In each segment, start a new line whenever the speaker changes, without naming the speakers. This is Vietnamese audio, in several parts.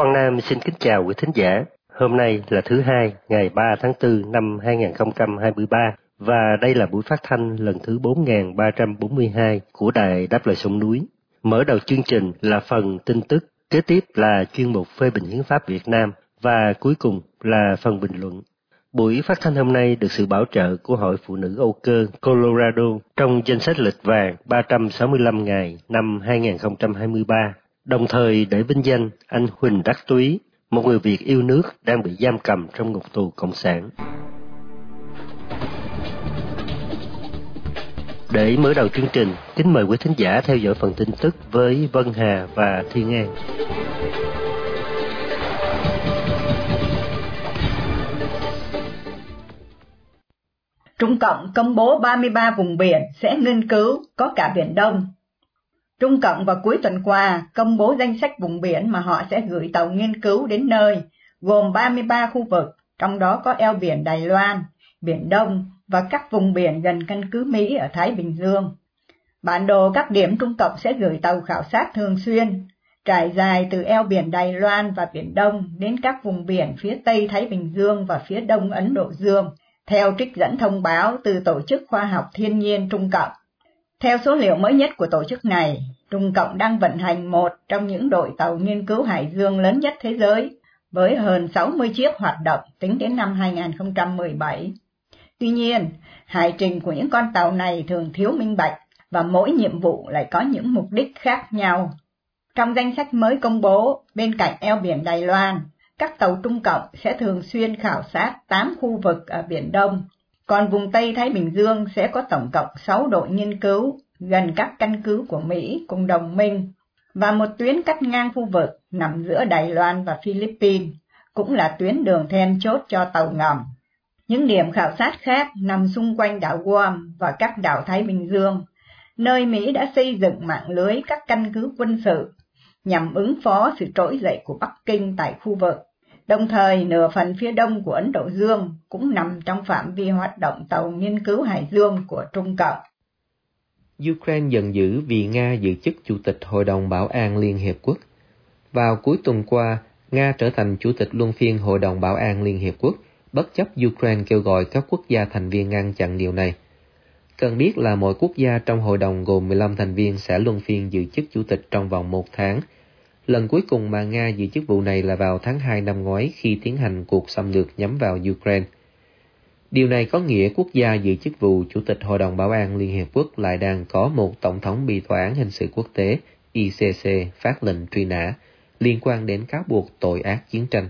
Quang Nam xin kính chào quý thính giả. Hôm nay là thứ hai, ngày 3 tháng 4 năm 2023 và đây là buổi phát thanh lần thứ 4342 của Đài Đáp Lời Sông Núi. Mở đầu chương trình là phần tin tức, kế tiếp là chuyên mục phê bình hiến pháp Việt Nam và cuối cùng là phần bình luận. Buổi phát thanh hôm nay được sự bảo trợ của Hội Phụ nữ Âu Cơ Colorado trong danh sách lịch vàng 365 ngày năm 2023, đồng thời để vinh danh anh Huỳnh Đắc Túy, một người Việt yêu nước đang bị giam cầm trong ngục tù Cộng sản. Để mở đầu chương trình, kính mời quý thính giả theo dõi phần tin tức với Vân Hà và Thiên An.
Trung Cộng công bố 33 vùng biển sẽ nghiên cứu có cả Biển Đông. Trung Cộng vào cuối tuần qua công bố danh sách vùng biển mà họ sẽ gửi tàu nghiên cứu đến nơi, gồm 33 khu vực, trong đó có eo biển Đài Loan, Biển Đông và các vùng biển gần căn cứ Mỹ ở Thái Bình Dương. Bản đồ các điểm Trung Cộng sẽ gửi tàu khảo sát thường xuyên, trải dài từ eo biển Đài Loan và Biển Đông đến các vùng biển phía Tây Thái Bình Dương và phía Đông Ấn Độ Dương, theo trích dẫn thông báo từ Tổ chức Khoa học Thiên nhiên Trung Cộng. Theo số liệu mới nhất của tổ chức này, Trung Cộng đang vận hành một trong những đội tàu nghiên cứu hải dương lớn nhất thế giới, với hơn 60 chiếc hoạt động tính đến năm 2017. Tuy nhiên, hải trình của những con tàu này thường thiếu minh bạch và mỗi nhiệm vụ lại có những mục đích khác nhau. Trong danh sách mới công bố, bên cạnh eo biển Đài Loan, các tàu Trung Cộng sẽ thường xuyên khảo sát 8 khu vực ở Biển Đông, còn vùng Tây Thái Bình Dương sẽ có tổng cộng 6 đội nghiên cứu gần các căn cứ của Mỹ cùng đồng minh, và một tuyến cắt ngang khu vực nằm giữa Đài Loan và Philippines, cũng là tuyến đường then chốt cho tàu ngầm. Những điểm khảo sát khác nằm xung quanh đảo Guam và các đảo Thái Bình Dương, nơi Mỹ đã xây dựng mạng lưới các căn cứ quân sự nhằm ứng phó sự trỗi dậy của Bắc Kinh tại khu vực. Đồng thời, nửa phần phía đông của Ấn Độ Dương cũng nằm trong phạm vi hoạt động tàu nghiên cứu hải dương của Trung Cộng.
Ukraine giận dữ vì Nga giữ chức Chủ tịch Hội đồng Bảo an Liên Hiệp Quốc. Vào cuối tuần qua, Nga trở thành Chủ tịch luân phiên Hội đồng Bảo an Liên Hiệp Quốc, bất chấp Ukraine kêu gọi các quốc gia thành viên ngăn chặn điều này. Cần biết là mỗi quốc gia trong hội đồng gồm 15 thành viên sẽ luân phiên giữ chức chủ tịch trong vòng một tháng. Lần cuối cùng mà Nga giữ chức vụ này là vào tháng 2 năm ngoái khi tiến hành cuộc xâm lược nhắm vào Ukraine. Điều này có nghĩa quốc gia giữ chức vụ Chủ tịch Hội đồng Bảo an Liên Hiệp Quốc lại đang có một Tổng thống bị tòa án hình sự quốc tế ICC phát lệnh truy nã liên quan đến cáo buộc tội ác chiến tranh.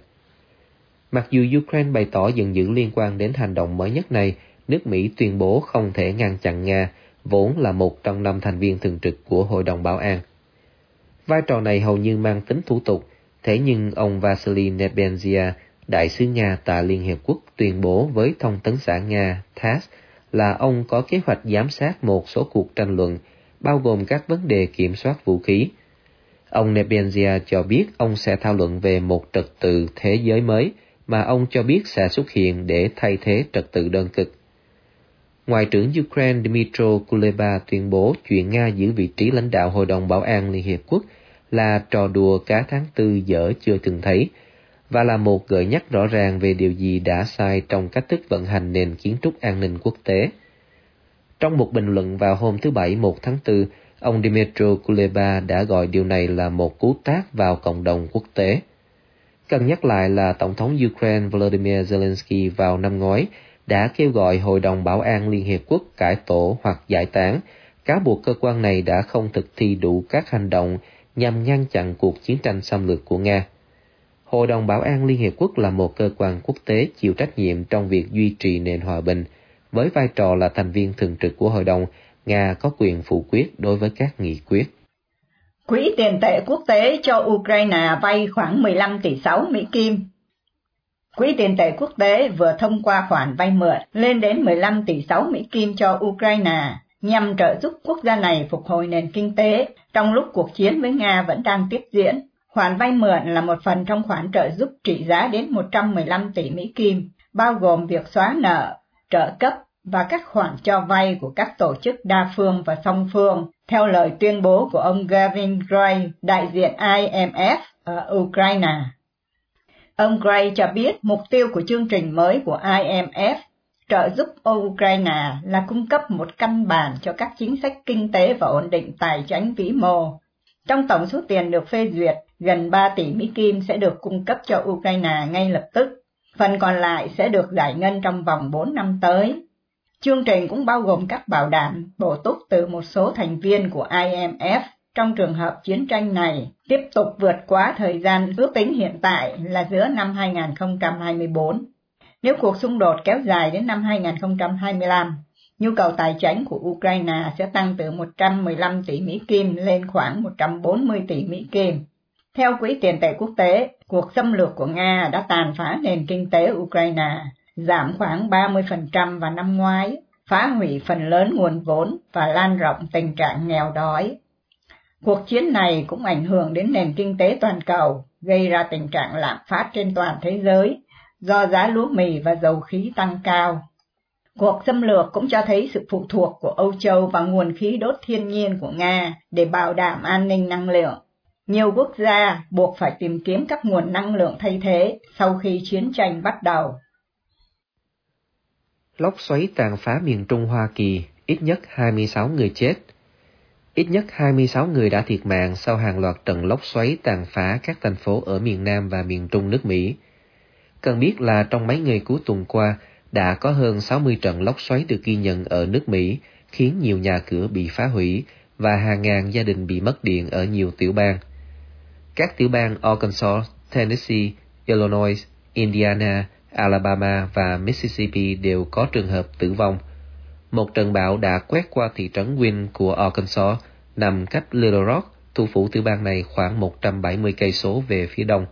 Mặc dù Ukraine bày tỏ giận dữ liên quan đến hành động mới nhất này, nước Mỹ tuyên bố không thể ngăn chặn Nga, vốn là một trong năm thành viên thường trực của Hội đồng Bảo an. Vai trò này hầu như mang tính thủ tục, thế nhưng ông Vasily Nebenzia, đại sứ Nga tại Liên Hiệp Quốc tuyên bố với thông tấn xã Nga TASS là ông có kế hoạch giám sát một số cuộc tranh luận, bao gồm các vấn đề kiểm soát vũ khí. Ông Nebenzia cho biết ông sẽ thảo luận về một trật tự thế giới mới mà ông cho biết sẽ xuất hiện để thay thế trật tự đơn cực. Ngoại trưởng Ukraine Dmytro Kuleba tuyên bố chuyện Nga giữ vị trí lãnh đạo Hội đồng Bảo an Liên Hiệp Quốc là trò đùa cá tháng tư dở chưa từng thấy, và là một gợi nhắc rõ ràng về điều gì đã sai trong cách thức vận hành nền kiến trúc an ninh quốc tế. Trong một bình luận vào hôm thứ Bảy 1 tháng 4, ông Dimitro Kuleba đã gọi điều này là một cú tác vào cộng đồng quốc tế. Cần nhắc lại là Tổng thống Ukraine Volodymyr Zelensky vào năm ngoái đã kêu gọi Hội đồng Bảo an Liên Hiệp Quốc cải tổ hoặc giải tán, cáo buộc cơ quan này đã không thực thi đủ các hành động nhằm ngăn chặn cuộc chiến tranh xâm lược của Nga. Hội đồng Bảo an Liên Hiệp Quốc là một cơ quan quốc tế chịu trách nhiệm trong việc duy trì nền hòa bình với vai trò là thành viên thường trực của hội đồng, Nga có quyền phủ quyết đối với các nghị quyết.
Quỹ tiền tệ quốc tế cho Ukraine vay khoảng 15 tỷ 6 Mỹ Kim. Quỹ tiền tệ quốc tế vừa thông qua khoản vay mượn lên đến 15 tỷ 6 Mỹ Kim cho Ukraine nhằm trợ giúp quốc gia này phục hồi nền kinh tế trong lúc cuộc chiến với Nga vẫn đang tiếp diễn. Khoản vay mượn là một phần trong khoản trợ giúp trị giá đến 115 tỷ Mỹ Kim, bao gồm việc xóa nợ, trợ cấp và các khoản cho vay của các tổ chức đa phương và song phương, theo lời tuyên bố của ông Gavin Gray, đại diện IMF ở Ukraine. Ông Gray cho biết mục tiêu của chương trình mới của IMF trợ giúp Ukraine là cung cấp một căn bản cho các chính sách kinh tế và ổn định tài chính vĩ mô. Trong tổng số tiền được phê duyệt, gần 3 tỷ Mỹ Kim sẽ được cung cấp cho Ukraine ngay lập tức, phần còn lại sẽ được giải ngân trong vòng 4 năm tới. Chương trình cũng bao gồm các bảo đảm bổ túc từ một số thành viên của IMF trong trường hợp chiến tranh này tiếp tục vượt quá thời gian ước tính hiện tại là giữa năm 2024. Nếu cuộc xung đột kéo dài đến năm 2025, nhu cầu tài chính của Ukraine sẽ tăng từ 115 tỷ Mỹ Kim lên khoảng 140 tỷ Mỹ Kim. Theo Quỹ tiền tệ quốc tế, cuộc xâm lược của Nga đã tàn phá nền kinh tế Ukraine, giảm khoảng 30% vào năm ngoái, phá hủy phần lớn nguồn vốn và lan rộng tình trạng nghèo đói. Cuộc chiến này cũng ảnh hưởng đến nền kinh tế toàn cầu, gây ra tình trạng lạm phát trên toàn thế giới do giá lúa mì và dầu khí tăng cao. Cuộc xâm lược cũng cho thấy sự phụ thuộc của Âu Châu vào nguồn khí đốt thiên nhiên của Nga để bảo đảm an ninh năng lượng. Nhiều quốc gia buộc phải tìm kiếm các nguồn năng lượng thay thế sau khi chiến tranh bắt đầu.
Lốc xoáy tàn phá miền Trung Hoa Kỳ, ít nhất 26 người chết. Ít nhất 26 người đã thiệt mạng sau hàng loạt trận lốc xoáy tàn phá các thành phố ở miền Nam và miền Trung nước Mỹ. Cần biết là trong mấy ngày cuối tuần qua, đã có hơn 60 trận lốc xoáy được ghi nhận ở nước Mỹ, khiến nhiều nhà cửa bị phá hủy và hàng ngàn gia đình bị mất điện ở nhiều tiểu bang. Các tiểu bang Arkansas, Tennessee, Illinois, Indiana, Alabama và Mississippi đều có trường hợp tử vong. Một trận bão đã quét qua thị trấn Win của Arkansas, nằm cách Little Rock, thủ phủ tiểu bang này khoảng 170 cây số về phía đông.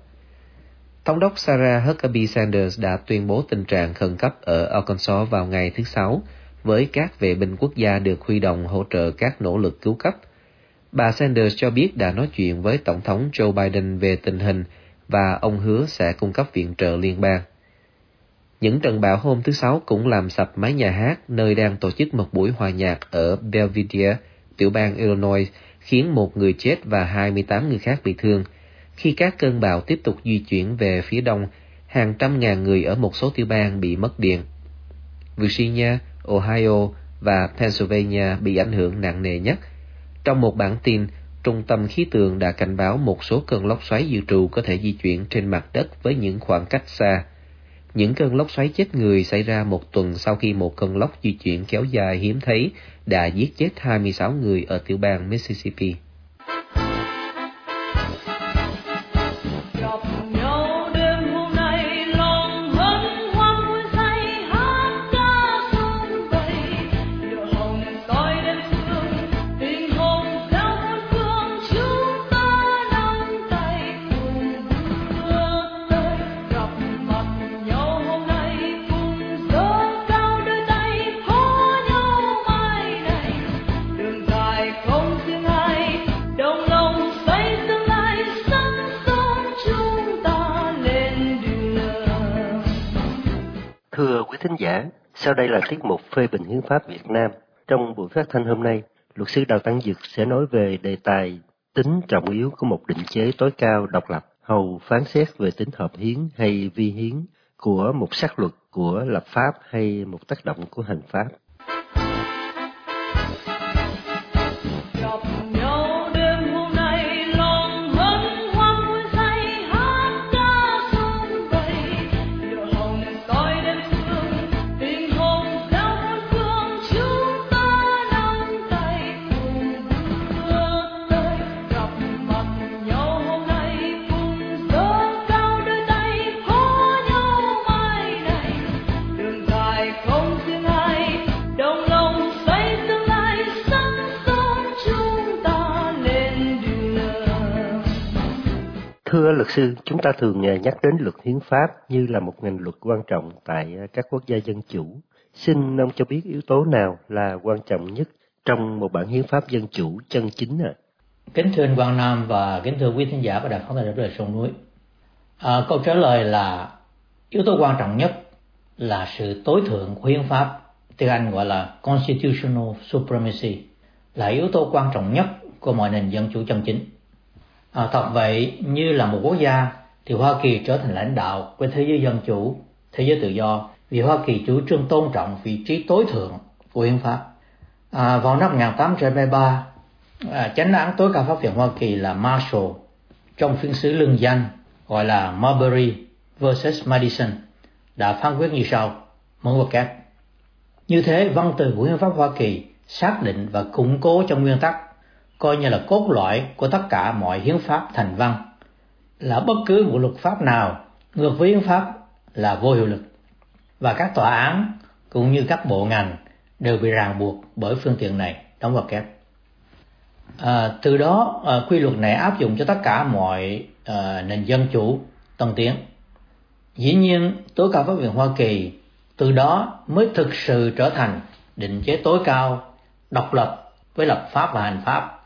Thống đốc Sarah Huckabee Sanders đã tuyên bố tình trạng khẩn cấp ở Arkansas vào ngày thứ Sáu, với các vệ binh quốc gia được huy động hỗ trợ các nỗ lực cứu cấp. Bà Sanders cho biết đã nói chuyện với Tổng thống Joe Biden về tình hình và ông hứa sẽ cung cấp viện trợ liên bang. Những trận bão hôm thứ Sáu cũng làm sập mái nhà hát nơi đang tổ chức một buổi hòa nhạc ở Belvidere, tiểu bang Illinois, khiến một người chết và 28 người khác bị thương – khi các cơn bão tiếp tục di chuyển về phía đông, hàng trăm ngàn người ở một số tiểu bang bị mất điện. Virginia, Ohio và Pennsylvania bị ảnh hưởng nặng nề nhất. Trong một bản tin, Trung tâm khí tượng đã cảnh báo một số cơn lốc xoáy dự trù có thể di chuyển trên mặt đất với những khoảng cách xa. Những cơn lốc xoáy chết người xảy ra một tuần sau khi một cơn lốc di chuyển kéo dài hiếm thấy đã giết chết 26 người ở tiểu bang Mississippi.
Sau đây là tiết mục phê bình hiến pháp Việt Nam. Trong buổi phát thanh hôm nay, luật sư Đào Tăng Dực sẽ nói về đề tài tính trọng yếu của một định chế tối cao độc lập, hầu phán xét về tính hợp hiến hay vi hiến của một sắc luật của lập pháp hay một tác động của hành pháp. Thưa luật sư, chúng ta thường à, nhắc đến luật hiến pháp như là một ngành luật quan trọng tại à, các quốc gia dân chủ. Xin ông cho biết yếu tố nào là quan trọng nhất trong một bản hiến pháp dân chủ chân chính ạ? À?
Kính thưa anh Quang Nam và kính thưa quý thính giả và đài phóng thanh đời sông núi. À, câu trả lời là yếu tố quan trọng nhất là sự tối thượng của hiến pháp, tiếng Anh gọi là constitutional supremacy, là yếu tố quan trọng nhất của mọi nền dân chủ chân chính. À, thật vậy, như là một quốc gia, thì Hoa Kỳ trở thành lãnh đạo của thế giới dân chủ, thế giới tự do, vì Hoa Kỳ chủ trương tôn trọng vị trí tối thượng của hiến pháp. À, vào năm 1873, à, chánh án tối cao pháp viện Hoa Kỳ là Marshall trong phiên xử lương danh gọi là Marbury vs Madison đã phán quyết như sau mở ngoặc kép như thế văn từ của hiến pháp Hoa Kỳ xác định và củng cố trong nguyên tắc coi như là cốt lõi của tất cả mọi hiến pháp thành văn. Là bất cứ một luật pháp nào ngược với hiến pháp là vô hiệu lực. Và các tòa án cũng như các bộ ngành đều bị ràng buộc bởi phương tiện này đóng vào kép. À, từ đó à, quy luật này áp dụng cho tất cả mọi à, nền dân chủ tân tiến. Dĩ nhiên tối cao pháp viện hoa kỳ từ đó mới thực sự trở thành định chế tối cao độc lập với lập pháp và hành pháp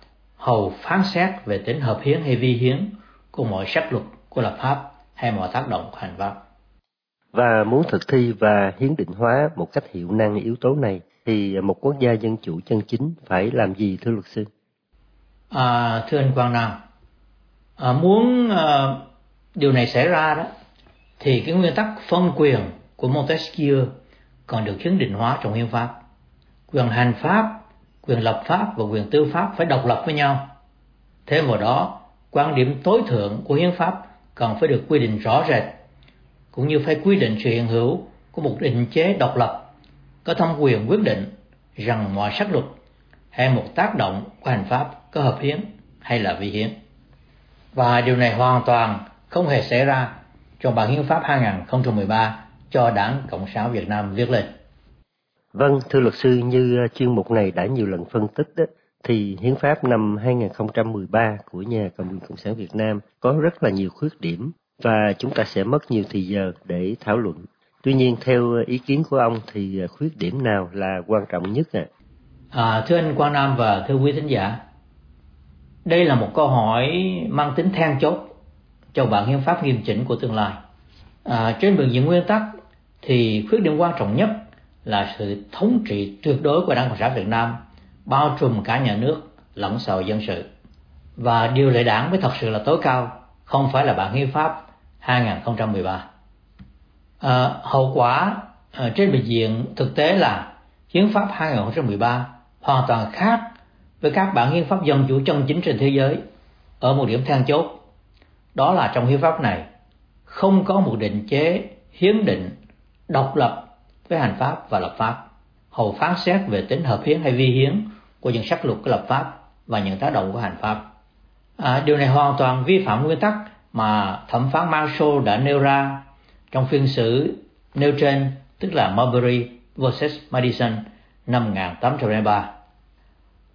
hầu phán xét về tính hợp hiến hay vi hiến của mọi sách luật của lập pháp hay mọi tác động của hành pháp
và muốn thực thi và hiến định hóa một cách hiệu năng yếu tố này thì một quốc gia dân chủ chân chính phải làm gì thưa luật sư?
À, thưa anh Quang Nam, à, muốn à, điều này xảy ra đó thì cái nguyên tắc phân quyền của Montesquieu còn được hiến định hóa trong hiến pháp. Quyền hành pháp, quyền lập pháp và quyền tư pháp phải độc lập với nhau. Thêm vào đó, quan điểm tối thượng của hiến pháp cần phải được quy định rõ rệt, cũng như phải quy định sự hiện hữu của một định chế độc lập, có thẩm quyền quyết định rằng mọi sắc luật hay một tác động của hành pháp có hợp hiến hay là vi hiến. Và điều này hoàn toàn không hề xảy ra trong bản hiến pháp 2013 cho Đảng Cộng sản Việt Nam viết lên.
Vâng, thưa luật sư, như ờ, chuyên mục này đã nhiều lần phân tích đó, thì hiến pháp năm 2013 của nhà Cộng quyền Cộng sản Việt Nam có rất là nhiều khuyết điểm và chúng ta sẽ mất nhiều thời giờ để thảo luận. Tuy nhiên theo ờ, ý kiến của ông thì ờ, khuyết điểm nào là quan trọng nhất ạ?
À? À, thưa anh Quang Nam và thưa quý thính giả, đây là một câu hỏi mang tính then chốt cho bản hiến pháp nghiêm chỉnh của tương lai. À, trên bình diện nguyên tắc thì khuyết điểm quan trọng nhất là sự thống trị tuyệt đối của Đảng Cộng sản Việt Nam bao trùm cả nhà nước lẫn xã hội dân sự. Và điều lệ đảng mới thật sự là tối cao, không phải là bản hiến pháp 2013. À, ờ, hậu quả à, trên bình diện thực tế là hiến pháp 2013 hoàn toàn khác với các bản hiến pháp dân chủ chân chính trên thế giới ở một điểm then chốt đó là trong hiến pháp này không có một định chế hiến định độc lập với hành pháp và lập pháp. Hầu phán xét về tính hợp hiến hay vi hiến của những sắc luật của lập pháp và những tác động của hành pháp. À, điều này hoàn toàn vi phạm nguyên tắc mà thẩm phán Marshall đã nêu ra trong phiên xử nêu trên tức là Marbury vs Madison năm 1803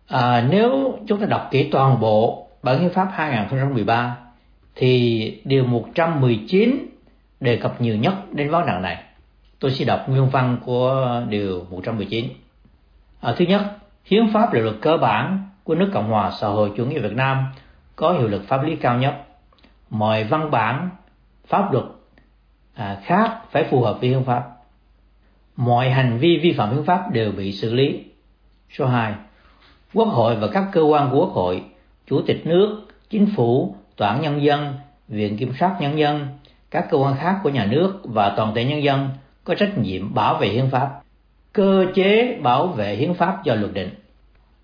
à, nếu chúng ta đọc kỹ toàn bộ bản hiến pháp 2013 thì điều 119 đề cập nhiều nhất đến vấn nạn này. Tôi sẽ đọc nguyên văn của điều 119. À, thứ nhất, hiến pháp là luật cơ bản của nước Cộng hòa xã hội chủ nghĩa Việt Nam có hiệu lực pháp lý cao nhất. Mọi văn bản, pháp luật à, khác phải phù hợp với hiến pháp. Mọi hành vi vi phạm hiến pháp đều bị xử lý. Số 2. Quốc hội và các cơ quan của Quốc hội, Chủ tịch nước, Chính phủ Tòa án Nhân dân, Viện Kiểm sát Nhân dân, các cơ quan khác của nhà nước và toàn thể nhân dân có trách nhiệm bảo vệ hiến pháp, cơ chế bảo vệ hiến pháp do luật định.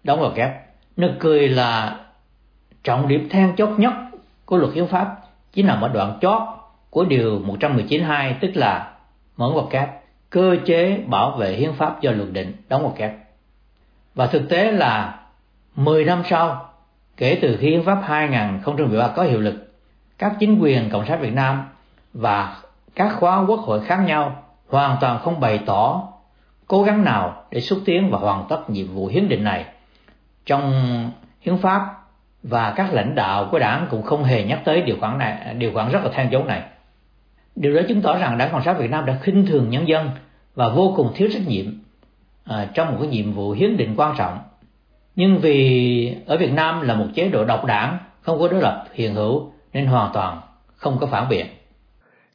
Đóng vào kép, nó cười là trọng điểm then chốt nhất của luật hiến pháp chỉ nằm ở đoạn chót của điều 119.2 tức là mở ngoặc kép cơ chế bảo vệ hiến pháp do luật định đóng ngoặc kép và thực tế là 10 năm sau Kể từ khi hiến pháp 2013 có hiệu lực, các chính quyền Cộng sản Việt Nam và các khóa quốc hội khác nhau hoàn toàn không bày tỏ cố gắng nào để xúc tiến và hoàn tất nhiệm vụ hiến định này. Trong hiến pháp và các lãnh đạo của đảng cũng không hề nhắc tới điều khoản này, điều khoản rất là than dấu này. Điều đó chứng tỏ rằng Đảng Cộng sản Việt Nam đã khinh thường nhân dân và vô cùng thiếu trách nhiệm à, trong một cái nhiệm vụ hiến định quan trọng. Nhưng vì ở Việt Nam là một chế độ độc đảng, không có đối lập hiện hữu nên hoàn toàn không có phản biện.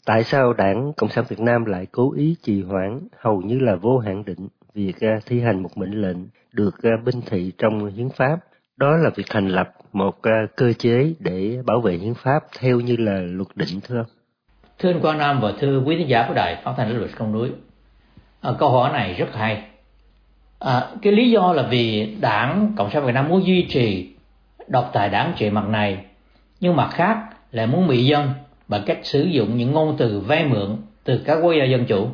Tại sao Đảng Cộng sản Việt Nam lại cố ý trì hoãn hầu như là vô hạn định việc à, thi hành một mệnh lệnh được à, binh thị trong hiến pháp? Đó là việc thành lập một à, cơ chế để bảo vệ hiến pháp theo như là luật định thưa ông?
Thưa anh Quang Nam và thưa quý thính giả của đài phát thanh luật công núi, à, câu hỏi này rất hay. À, cái lý do là vì đảng Cộng sản Việt Nam muốn duy trì độc tài đảng trị mặt này, nhưng mặt khác lại muốn bị dân bằng cách sử dụng những ngôn từ vay mượn từ các quốc gia dân chủ.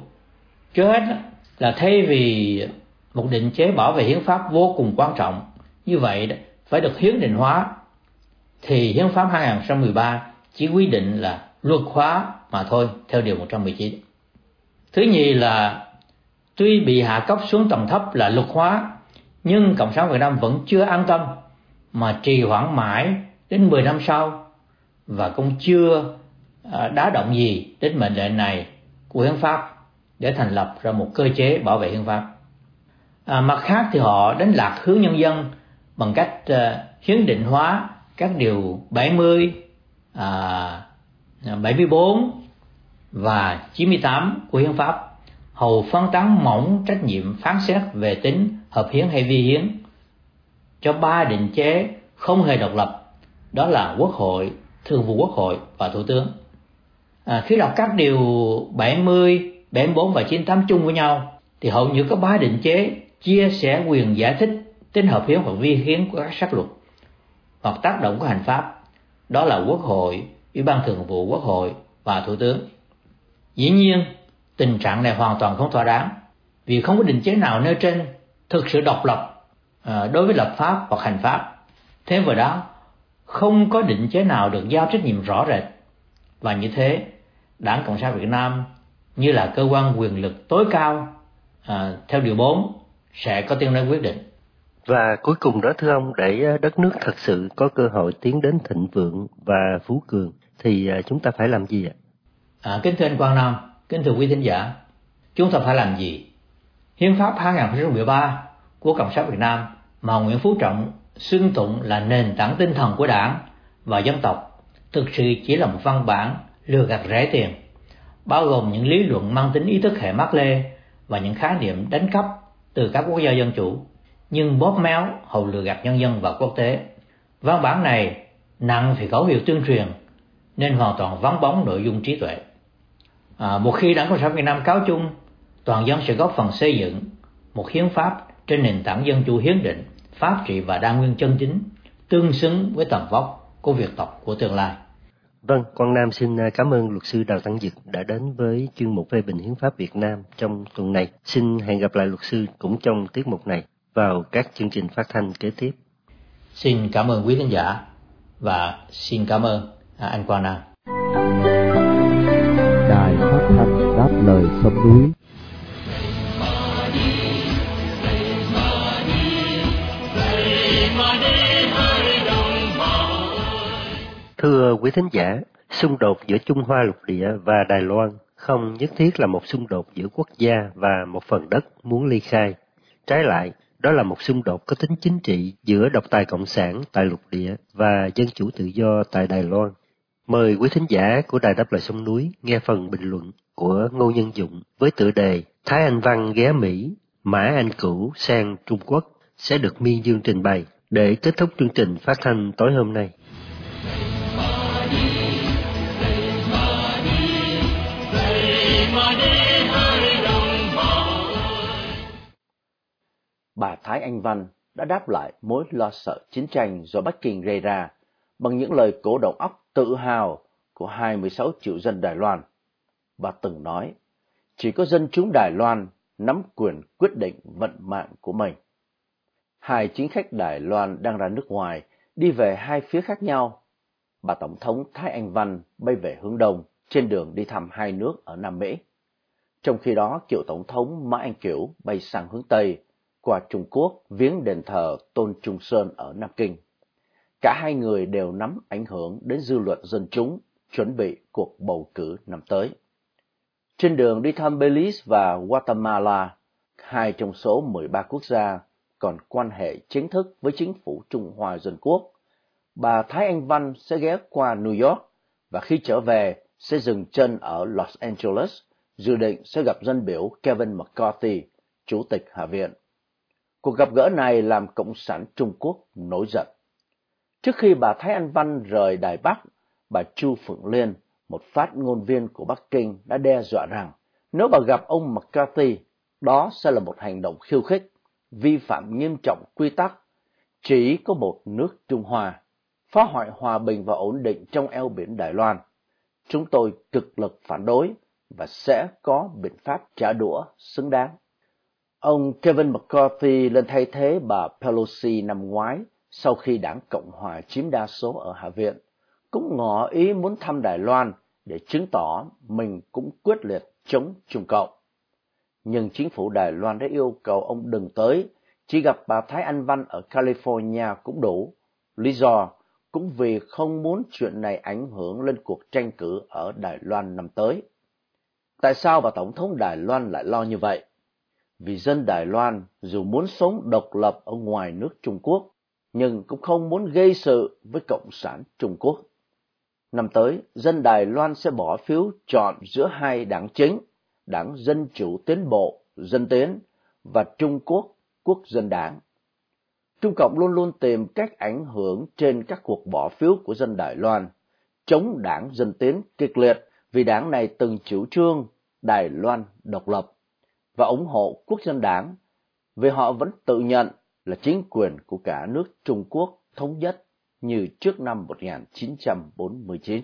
Trước hết là thay vì một định chế bảo vệ hiến pháp vô cùng quan trọng, như vậy phải được hiến định hóa, thì hiến pháp 2013 chỉ quy định là luật hóa mà thôi theo điều 119. Thứ nhì là tuy bị hạ cấp xuống tầm thấp là luật hóa nhưng Cộng sản Việt Nam vẫn chưa an tâm mà trì hoãn mãi đến 10 năm sau và cũng chưa À, đá động gì đến mệnh lệnh này của hiến pháp để thành lập ra một cơ chế bảo vệ hiến pháp. À, mặt khác thì họ đánh lạc hướng nhân dân bằng cách uh, hiến định hóa các điều 70, à, 74 và 98 của hiến pháp hầu phân tán mỏng trách nhiệm phán xét về tính hợp hiến hay vi hiến cho ba định chế không hề độc lập đó là quốc hội thường vụ quốc hội và thủ tướng à, khi đọc các điều 70, 74 và 98 chung với nhau thì hầu như có ba định chế chia sẻ quyền giải thích tính hợp hiến và vi hiến của các sắc luật hoặc tác động của hành pháp. Đó là quốc hội ủy ban thường vụ quốc hội và thủ tướng. Dĩ nhiên tình trạng này hoàn toàn không thỏa đáng vì không có định chế nào nêu trên thực sự độc lập à, đối với lập pháp hoặc hành pháp. Thêm vào đó không có định chế nào được giao trách nhiệm rõ rệt. Và như thế đảng cộng sản việt nam như là cơ quan quyền lực tối cao à, theo điều 4 sẽ có tiếng nói quyết định
và cuối cùng đó thưa ông để đất nước thật sự có cơ hội tiến đến thịnh vượng và phú cường thì à, chúng ta phải làm gì ạ?
À, kính thưa anh Quang Nam, kính thưa quý thính giả, chúng ta phải làm gì? Hiến pháp 2013 của Cộng sản Việt Nam mà Nguyễn Phú Trọng xưng tụng là nền tảng tinh thần của đảng và dân tộc thực sự chỉ là một văn bản lừa gạt rẻ tiền, bao gồm những lý luận mang tính ý thức hệ mắc lê và những khái niệm đánh cắp từ các quốc gia dân chủ, nhưng bóp méo hầu lừa gạt nhân dân và quốc tế. Văn bản này nặng thì khẩu hiệu tuyên truyền nên hoàn toàn vắng bóng nội dung trí tuệ. À, một khi Đảng Cộng sản Việt Nam cáo chung, toàn dân sẽ góp phần xây dựng một hiến pháp trên nền tảng dân chủ hiến định, pháp trị và đa nguyên chân chính, tương xứng với tầm vóc của Việt tộc của tương lai.
Vâng, Quang Nam xin à, cảm ơn luật sư Đào Tăng Dực đã đến với chuyên mục phê bình hiến pháp Việt Nam trong tuần này. Xin hẹn gặp lại luật sư cũng trong tiết mục này vào các chương trình phát thanh kế tiếp.
Xin cảm ơn quý khán giả và xin cảm ơn à, anh Quang Nam.
Đài phát thanh đáp lời sông núi
Thưa quý thính giả, xung đột giữa Trung Hoa lục địa và Đài Loan không nhất thiết là một xung đột giữa quốc gia và một phần đất muốn ly khai. Trái lại, đó là một xung đột có tính chính trị giữa độc tài cộng sản tại lục địa và dân chủ tự do tại Đài Loan. Mời quý thính giả của Đài Đáp Lời Sông Núi nghe phần bình luận của Ngô Nhân Dụng với tựa đề Thái Anh Văn ghé Mỹ, Mã Anh Cửu sang Trung Quốc sẽ được Miên Dương trình bày để kết thúc chương trình phát thanh tối hôm nay
bà Thái Anh Văn đã đáp lại mối lo sợ chiến tranh do Bắc Kinh gây ra bằng những lời cổ động óc tự hào của 26 triệu dân Đài Loan. Bà từng nói, chỉ có dân chúng Đài Loan nắm quyền quyết định vận mạng của mình. Hai chính khách Đài Loan đang ra nước ngoài, đi về hai phía khác nhau. Bà Tổng thống Thái Anh Văn bay về hướng Đông, trên đường đi thăm hai nước ở Nam Mỹ. Trong khi đó, cựu Tổng thống Mã Anh Kiểu bay sang hướng Tây, qua Trung Quốc viếng đền thờ Tôn Trung Sơn ở Nam Kinh. cả hai người đều nắm ảnh hưởng đến dư luận dân chúng chuẩn bị cuộc bầu cử năm tới. Trên đường đi thăm Belize và Guatemala, hai trong số 13 quốc gia còn quan hệ chính thức với chính phủ Trung Hoa Dân Quốc, bà Thái Anh Văn sẽ ghé qua New York và khi trở về sẽ dừng chân ở Los Angeles, dự định sẽ gặp dân biểu Kevin McCarthy, Chủ tịch Hạ viện. Cuộc gặp gỡ này làm Cộng sản Trung Quốc nổi giận. Trước khi bà Thái Anh Văn rời Đài Bắc, bà Chu Phượng Liên, một phát ngôn viên của Bắc Kinh đã đe dọa rằng nếu bà gặp ông McCarthy, đó sẽ là một hành động khiêu khích, vi phạm nghiêm trọng quy tắc, chỉ có một nước Trung Hoa, phá hoại hòa bình và ổn định trong eo biển Đài Loan. Chúng tôi cực lực phản đối và sẽ có biện pháp trả đũa xứng đáng. Ông Kevin McCarthy lên thay thế bà Pelosi năm ngoái sau khi đảng Cộng hòa chiếm đa số ở Hạ viện, cũng ngỏ ý muốn thăm Đài Loan để chứng tỏ mình cũng quyết liệt chống Trung Cộng. Nhưng chính phủ Đài Loan đã yêu cầu ông đừng tới, chỉ gặp bà Thái Anh Văn ở California cũng đủ. Lý do cũng vì không muốn chuyện này ảnh hưởng lên cuộc tranh cử ở Đài Loan năm tới. Tại sao bà Tổng thống Đài Loan lại lo như vậy? Vì dân Đài Loan dù muốn sống độc lập ở ngoài nước Trung Quốc, nhưng cũng không muốn gây sự với Cộng sản Trung Quốc. Năm tới, dân Đài Loan sẽ bỏ phiếu chọn giữa hai đảng chính, đảng Dân Chủ Tiến Bộ, Dân Tiến và Trung Quốc, Quốc dân đảng. Trung Cộng luôn luôn tìm cách ảnh hưởng trên các cuộc bỏ phiếu của dân Đài Loan, chống đảng Dân Tiến kịch liệt vì đảng này từng chủ trương Đài Loan độc lập và ủng hộ quốc dân đảng vì họ vẫn tự nhận là chính quyền của cả nước Trung Quốc thống nhất như trước năm 1949.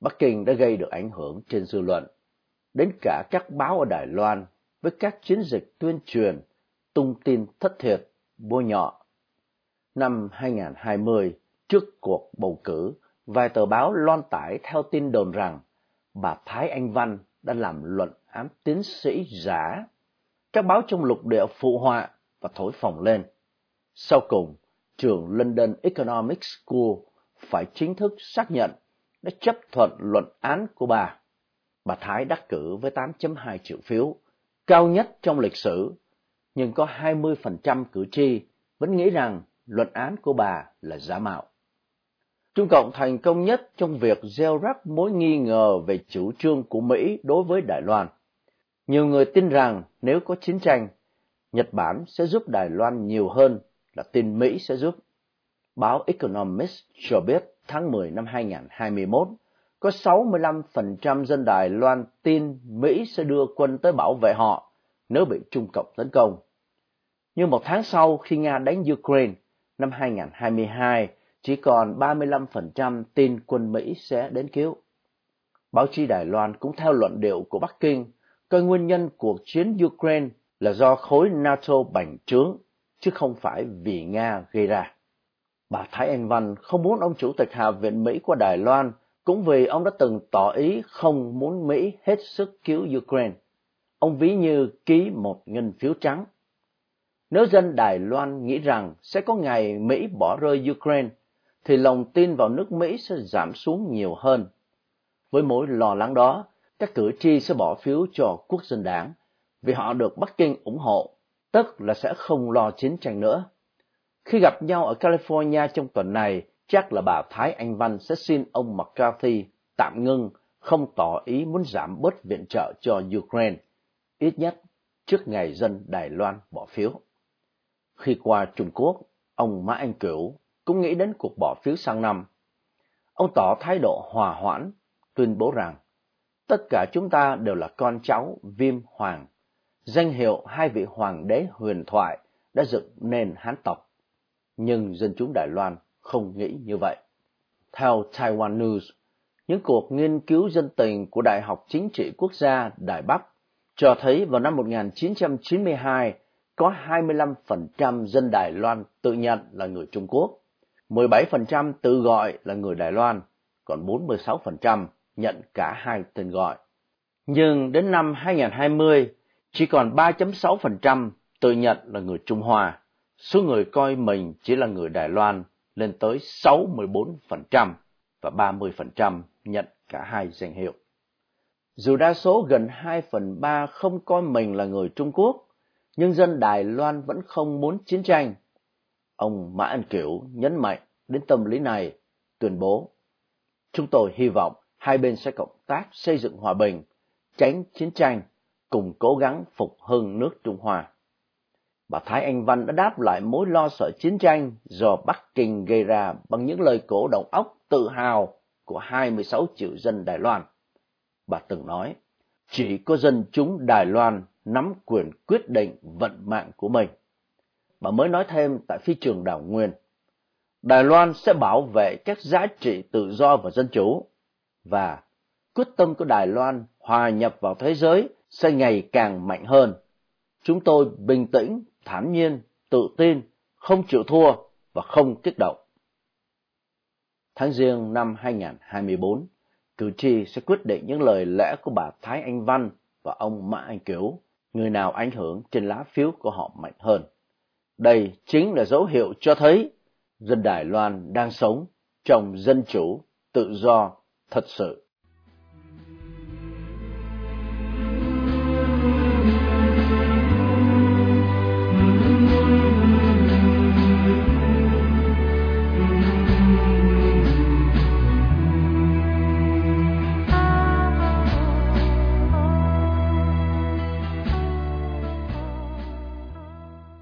Bắc Kinh đã gây được ảnh hưởng trên dư luận, đến cả các báo ở Đài Loan với các chiến dịch tuyên truyền, tung tin thất thiệt, bôi nhọ. Năm 2020, trước cuộc bầu cử, vài tờ báo loan tải theo tin đồn rằng bà Thái Anh Văn đã làm luận án tiến sĩ giả. Các báo trong lục địa phụ họa và thổi phồng lên. Sau cùng, trường London Economic School phải chính thức xác nhận đã chấp thuận luận án của bà. Bà Thái đắc cử với 8.2 triệu phiếu, cao nhất trong lịch sử, nhưng có 20% cử tri vẫn nghĩ rằng luận án của bà là giả mạo. Trung Cộng thành công nhất trong việc gieo rắc mối nghi ngờ về chủ trương của Mỹ đối với Đài Loan. Nhiều người tin rằng nếu có chiến tranh, Nhật Bản sẽ giúp Đài Loan nhiều hơn là tin Mỹ sẽ giúp. Báo Economist cho biết tháng 10 năm 2021, có 65% dân Đài Loan tin Mỹ sẽ đưa quân tới bảo vệ họ nếu bị Trung Cộng tấn công. Nhưng một tháng sau khi Nga đánh Ukraine, năm 2022, chỉ còn 35% tin quân Mỹ sẽ đến cứu. Báo chí Đài Loan cũng theo luận điệu của Bắc Kinh, coi nguyên nhân cuộc chiến Ukraine là do khối NATO bành trướng, chứ không phải vì Nga gây ra. Bà Thái Anh Văn không muốn ông Chủ tịch Hạ viện Mỹ qua Đài Loan, cũng vì ông đã từng tỏ ý không muốn Mỹ hết sức cứu Ukraine. Ông ví như ký một ngân phiếu trắng. Nếu dân Đài Loan nghĩ rằng sẽ có ngày Mỹ bỏ rơi Ukraine, thì lòng tin vào nước Mỹ sẽ giảm xuống nhiều hơn. Với mối lo lắng đó, các cử tri sẽ bỏ phiếu cho quốc dân đảng vì họ được Bắc Kinh ủng hộ, tức là sẽ không lo chiến tranh nữa. Khi gặp nhau ở California trong tuần này, chắc là bà Thái Anh Văn sẽ xin ông McCarthy tạm ngưng, không tỏ ý muốn giảm bớt viện trợ cho Ukraine, ít nhất trước ngày dân Đài Loan bỏ phiếu. Khi qua Trung Quốc, ông Mã Anh Cửu cũng nghĩ đến cuộc bỏ phiếu sang năm. Ông tỏ thái độ hòa hoãn, tuyên bố rằng tất cả chúng ta đều là con cháu Viêm Hoàng, danh hiệu hai vị hoàng đế huyền thoại đã dựng nên Hán tộc. Nhưng dân chúng Đài Loan không nghĩ như vậy. Theo Taiwan News, những cuộc nghiên cứu dân tình của Đại học Chính trị Quốc gia Đài Bắc cho thấy vào năm 1992 có 25% dân Đài Loan tự nhận là người Trung Quốc, 17% tự gọi là người Đài Loan, còn 46% nhận cả hai tên gọi. Nhưng đến năm 2020, chỉ còn 3.6% tự nhận là người Trung Hoa. Số người coi mình chỉ là người Đài Loan lên tới 64% và 30% nhận cả hai danh hiệu. Dù đa số gần 2 phần 3 không coi mình là người Trung Quốc, nhưng dân Đài Loan vẫn không muốn chiến tranh. Ông Mã An Kiểu nhấn mạnh đến tâm lý này, tuyên bố Chúng tôi hy vọng hai bên sẽ cộng tác xây dựng hòa bình, tránh chiến tranh, cùng cố gắng phục hưng nước Trung Hoa. Bà Thái Anh Văn đã đáp lại mối lo sợ chiến tranh do Bắc Kinh gây ra bằng những lời cổ động óc tự hào của 26 triệu dân Đài Loan. Bà từng nói, chỉ có dân chúng Đài Loan nắm quyền quyết định vận mạng của mình. Bà mới nói thêm tại phi trường đảo Nguyên, Đài Loan sẽ bảo vệ các giá trị tự do và dân chủ, và quyết tâm của Đài Loan hòa nhập vào thế giới sẽ ngày càng mạnh hơn. Chúng tôi bình tĩnh, thản nhiên, tự tin, không chịu thua và không kích động. Tháng Giêng năm 2024, cử tri sẽ quyết định những lời lẽ của bà Thái Anh Văn và ông Mã Anh Kiếu, người nào ảnh hưởng trên lá phiếu của họ mạnh hơn. Đây chính là dấu hiệu cho thấy dân Đài Loan đang sống trong dân chủ, tự do thật sự.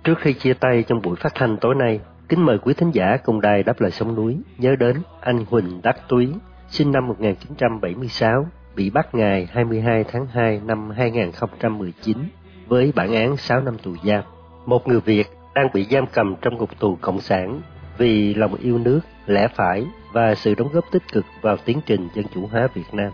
Trước khi chia tay trong buổi phát thanh tối nay, kính mời quý thính giả cùng đài đáp lời sông núi nhớ đến anh Huỳnh Đắc Túy, sinh năm 1976, bị bắt ngày 22 tháng 2 năm 2019 với bản án 6 năm tù giam. Một người Việt đang bị giam cầm trong ngục tù cộng sản vì lòng yêu nước, lẽ phải và sự đóng góp tích cực vào tiến trình dân chủ hóa Việt Nam.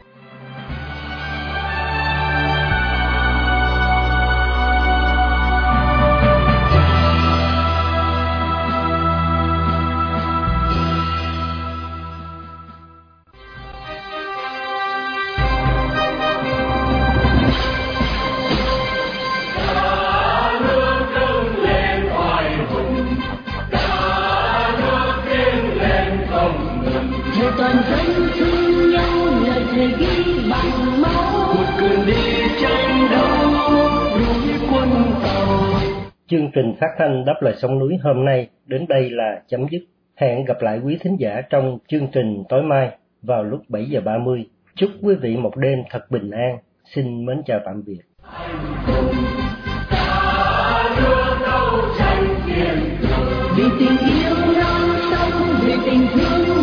Chương trình phát thanh Đáp lời sông núi hôm nay đến đây là chấm dứt. Hẹn gặp lại quý thính giả trong chương trình tối mai vào lúc 7 giờ 30. Chúc quý vị một đêm thật bình an. Xin mến chào tạm biệt.
Vì tình yêu non sông, vì tình thương